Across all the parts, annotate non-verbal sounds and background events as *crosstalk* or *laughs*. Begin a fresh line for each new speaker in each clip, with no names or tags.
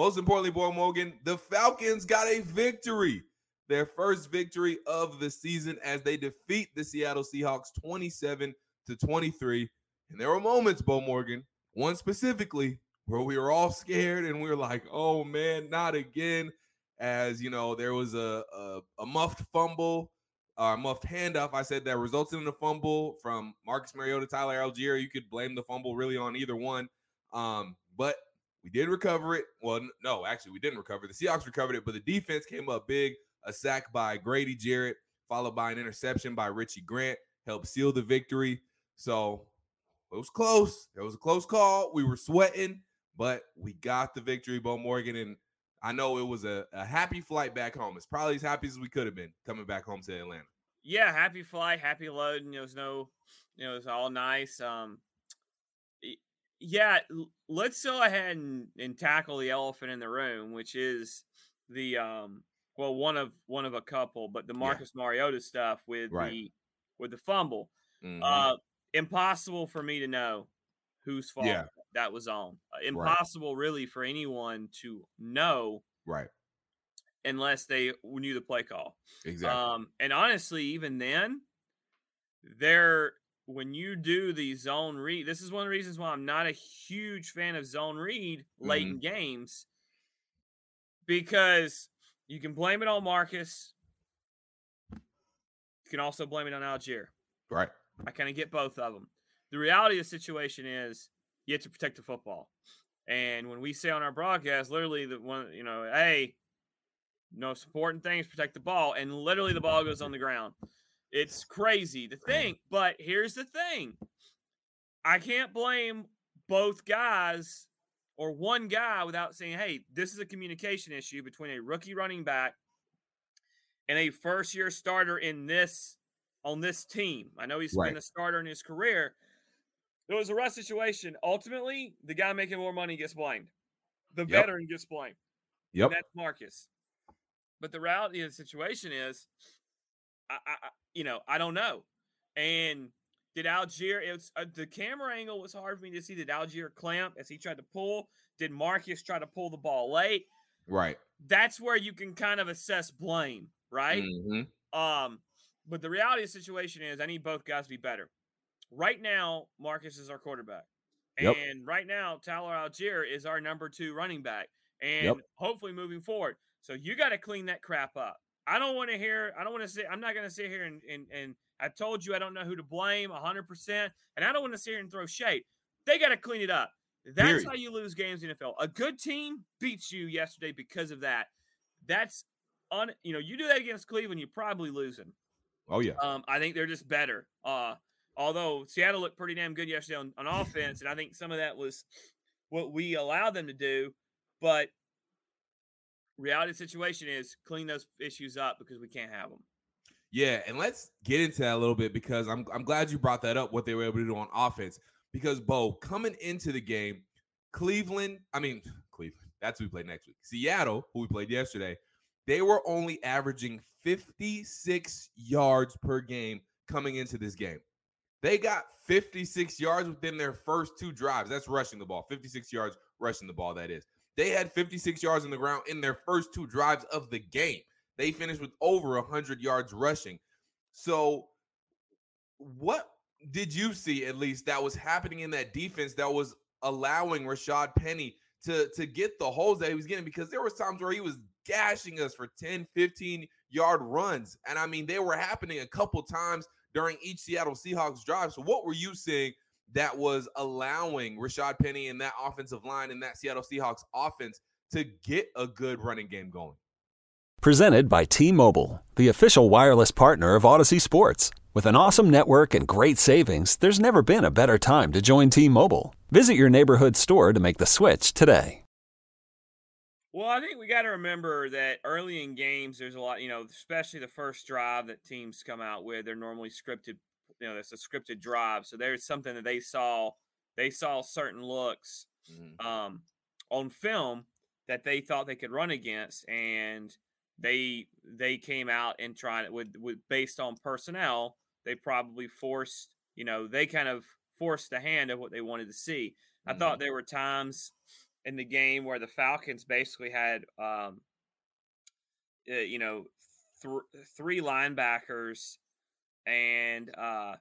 Most importantly, Beau Morgan, the Falcons got a victory. Their first victory of the season as they defeat the Seattle Seahawks 27 to 23. And there were moments, Beau Morgan, one specifically, where we were all scared and we were like, oh man, not again. As you know, there was a, a, a muffed fumble, uh, muffed handoff. I said that resulted in a fumble from Marcus Mariota, Tyler Allgeier. You could blame the fumble really on either one. Um, but we did recover it. Well, no, actually, we didn't recover. The Seahawks recovered it, but the defense came up big. A sack by Grady Jarrett, followed by an interception by Richie Grant, helped seal the victory. So it was close. It was a close call. We were sweating, but we got the victory, Beau Morgan. And I know it was a, a happy flight back home. It's probably as happy as we could have been coming back home to Atlanta.
yeah, happy flight, happy load, and it was no, you know, it was all nice. Um, yeah, let's go ahead and, and tackle the elephant in the room, which is the um, well, one of one of a couple, but the Marcus Mariota stuff with
Right.
the with the fumble.
Mhm.
Uh, impossible for me to know whose fault
Yeah.
that was on. Uh, impossible, really, for anyone to know
right.
unless they knew the play call.
Exactly.
Um, and honestly, even then, there when you do the zone read, this is one of the reasons why I'm not a huge fan of zone read late
Mm-hmm.
in games because you can blame it on Marcus. You can also blame it on Allgeier.
right.
I kind of get both of them. The reality of the situation is you have to protect the football. And when we say on our broadcast, literally the one, you know, hey, most important thing is protect the ball, and literally the ball goes on the ground. It's crazy to think, but here's the thing: I can't blame both guys or one guy without saying, "Hey, this is a communication issue between a rookie running back and a first-year starter in this on this team." I know he's
Right.
been a starter in his career. It was a rough situation. Ultimately, the guy making more money gets blamed. The
Yep.
veteran gets blamed. and
Yep.
that's Marcus. But the reality of the situation is, I, you know, I don't know. And did Allgeier? It's uh, the camera angle was hard for me to see. Did Allgeier clamp as he tried to pull? Did Marcus try to pull the ball late?
Right.
That's where you can kind of assess blame, right?
Mhm.
Um, but the reality of the situation is, I need both guys to be better. Right now, Marcus is our quarterback,
Yep.
and right now, Tyler Allgeier is our number two running back, and
Yep.
hopefully moving forward. So you got to clean that crap up. I don't want to hear. I don't want to say. I'm not going to sit here and and and I told you I don't know who to blame 100, percent and I don't want to sit here and throw shade. They got to clean it up. That's
Period.
how you lose games in NFL. A good team beats you yesterday because of that. That's on you know, you do that against Cleveland, you're probably losing.
Oh yeah.
Um, I think they're just better. Uh, although Seattle looked pretty damn good yesterday on, on offense, and I think some of that was what we allowed them to do. But reality situation is clean those issues up because we can't have them.
Yeah, and let's get into that a little bit because I'm I'm glad you brought that up. What they were able to do on offense because Beau coming into the game, Cleveland. I mean *laughs* Cleveland. That's who we play next week. Seattle, who we played yesterday, they were only averaging 56 yards per game coming into this game. They got 56 yards within their first two drives. That's rushing the ball. 56 yards rushing the ball. That is. They had 56 yards on the ground in their first two drives of the game. They finished with over 100 yards rushing. So, what did you see at least that was happening in that defense that was allowing Rashaad Penny to, to get the holes that he was getting? Because there was times where he was gashing us for 10, 15 yard runs. And I mean, they were happening a couple times during each Seattle Seahawks drive. So, what were you seeing that was allowing Rashaad Penny and that offensive line and that Seattle Seahawks offense to get a good running game going?
Presented by T Mobile, the official wireless partner of Audacy Sports. With an awesome network and great savings, there's never been a better time to join T Mobile. Visit your neighborhood store to make the switch today.
Well, I think we got to remember that early in games, there's a lot, you know, especially the first drive that teams come out with. They're normally scripted, you know, it's a scripted drive. So there's something that they saw. They saw certain looks
Mm-hmm.
um, on film that they thought they could run against, and they they came out and tried it with with based on personnel. They probably forced, you know, they kind of forced the hand of what they wanted to see. I thought there were times in the game where the Falcons basically had, um, uh, you know, th- three linebackers and, uh,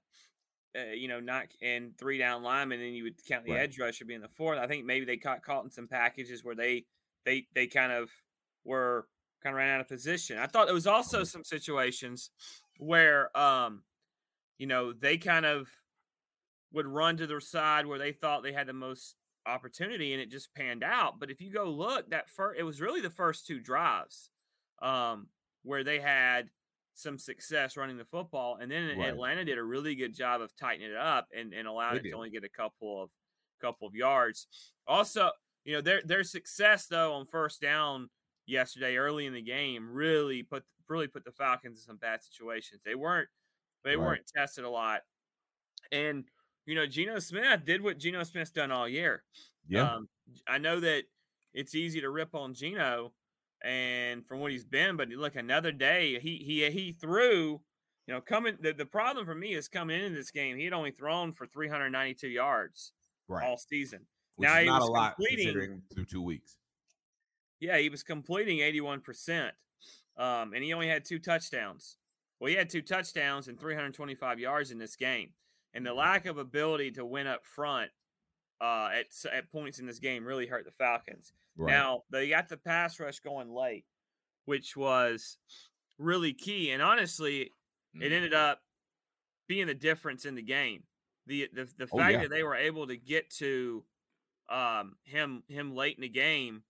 uh, you know, not and three down linemen, and then you would count the
Right.
edge rusher being the fourth. I think maybe they got caught in some packages where they they they kind of were kind of ran out of position. I thought there was also some situations where, um, you know, they kind of would run to their side where they thought they had the most opportunity and it just panned out. But if you go look, that first it was really the first two drives um, where they had some success running the football, and then
Right.
Atlanta did a really good job of tightening it up and, and allowing
They
it
did.
to only get a couple of couple of yards. Also, you know their their success though on first down yesterday early in the game really put really put the Falcons in some bad situations. They weren't they
Right.
weren't tested a lot, and you know Geno Smith did what Geno Smith's done all year.
Yeah.
Um, I know that it's easy to rip on Geno and from what he's been, but look, another day he he he threw. You know, coming the, the problem for me is coming into this game, he had only thrown for 392 yards
right.
all season.
Which
now he was completing-
through two weeks.
Yeah, he was completing 81%. Um, and he only had two touchdowns. Well, he had two touchdowns and 325 yards in this game. And the lack of ability to win up front uh, at, at points in this game really hurt the Falcons.
Right.
Now, they got the pass rush going late, which was really key. And honestly, it
Mhm.
ended up being the difference in the game. The the, the
Oh,
fact
yeah.
that they were able to get to um, him him late in the game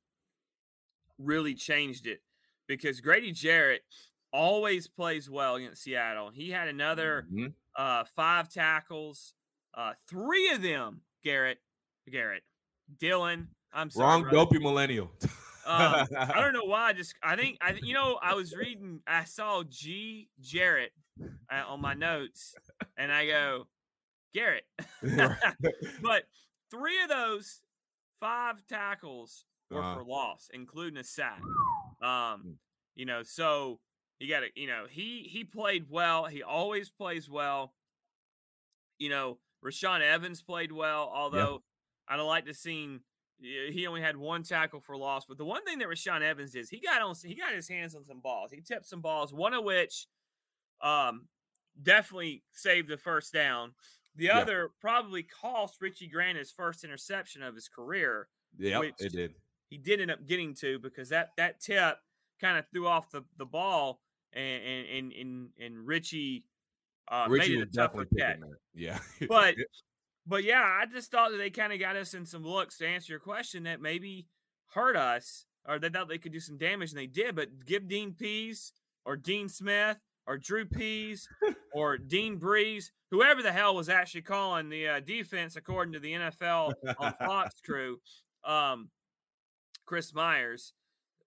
really changed it because Grady Jarrett always plays well against Seattle. He had another
Mhm.
uh, five tackles, uh, three of them. Garrett, Garrett, Dylan. I'm sorry,
Wrong
brother.
dopey millennial.
Um, I don't *laughs* know why. I just I think I you know I was reading. I saw G Jarrett uh, on my notes, and I go Garrett. *laughs* *laughs* but three of those five tackles were
Uh-huh.
for loss, including a sack. Um, you know, so you got to, you know, he he played well. He always plays well. You know, Rashaan Evans played well, although I'd have liked to seen he only had one tackle for loss. But the one thing that Rashaan Evans is he got on he got his hands on some balls. He tipped some balls, one of which um definitely saved the first down. The
Yeah.
other probably cost Richie Grant his first interception of his career. Yeah,
it did.
He did end up getting to because that that tip kind of threw off the, the ball and and and and, and Richie uh,
Richie
made it a tougher catch.
Yeah. *laughs*
But but yeah, I just thought that they kind of got us in some looks to answer your question that maybe hurt us or they thought they could do some damage and they did. But give Dean Pees or Dean Smith or Drew Pease *laughs* or Dean Breeze, whoever the hell was actually calling the uh, defense according to the NFL on Fox *laughs* crew, um, Chris Myers,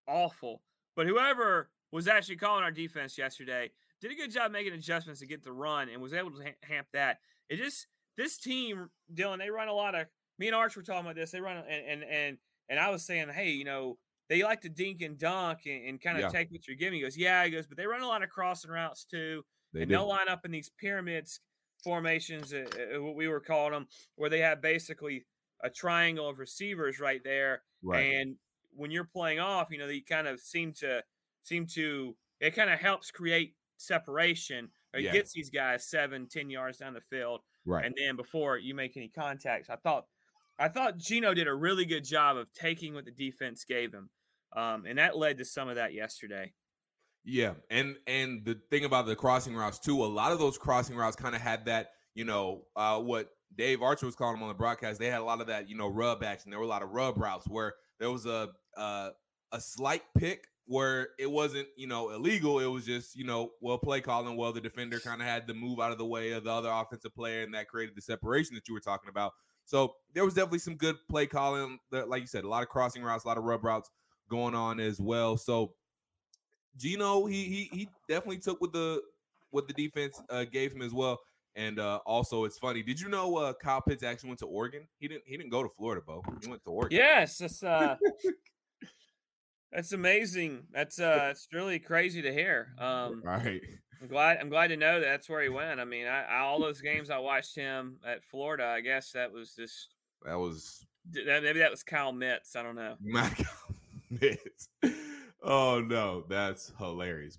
awful. But whoever was actually calling our defense yesterday did a good job making adjustments to get the run and was able to ha- hamp that. It just this team, Dylan, they run a lot of. Me and Arch were talking about this. They run and and and and I was saying, hey, you know, they like to dink and dunk and, and kind of
Yeah.
take what you're giving. He goes, yeah, he goes, but they run a lot of crossing routes too,
They
and
do.
they'll line up in these pyramids formations, uh, uh, what we were calling them, where they have basically a triangle of receivers right there,
Right.
and when you're playing off, you know, they kind of seem to seem to it kind of helps create separation or it
Yeah.
gets these guys seven, ten yards down the field.
Right.
And then before you make any contacts, I thought I thought Geno did a really good job of taking what the defense gave him. Um, and that led to some of that yesterday.
Yeah, and and the thing about the crossing routes too, a lot of those crossing routes kind of had that, you know, uh, what Dave Archer was calling them on the broadcast. They had a lot of that, you know, rub action. There were a lot of rub routes where there was a uh, a slight pick where it wasn't, you know, illegal. It was just, you know, well play calling. Well, the defender kind of had to move out of the way of the other offensive player, and that created the separation that you were talking about. So there was definitely some good play calling. Like you said, a lot of crossing routes, a lot of rub routes going on as well. So Geno, he he he definitely took what the what the defense uh, gave him as well. And uh, also, it's funny. Did you know uh, Kyle Pitts actually went to Oregon? He didn't. He didn't go to Florida, Beau. He went to Oregon.
Yes, that's uh *laughs* that's amazing. That's uh it's really crazy to hear. Um
right.
I'm glad I'm glad to know that that's where he went. I mean, I, I all those games I watched him at Florida, I guess that was just
That was
maybe that was Kyle Mitz. I don't know. *laughs*
my Mitts. Oh no, that's hilarious.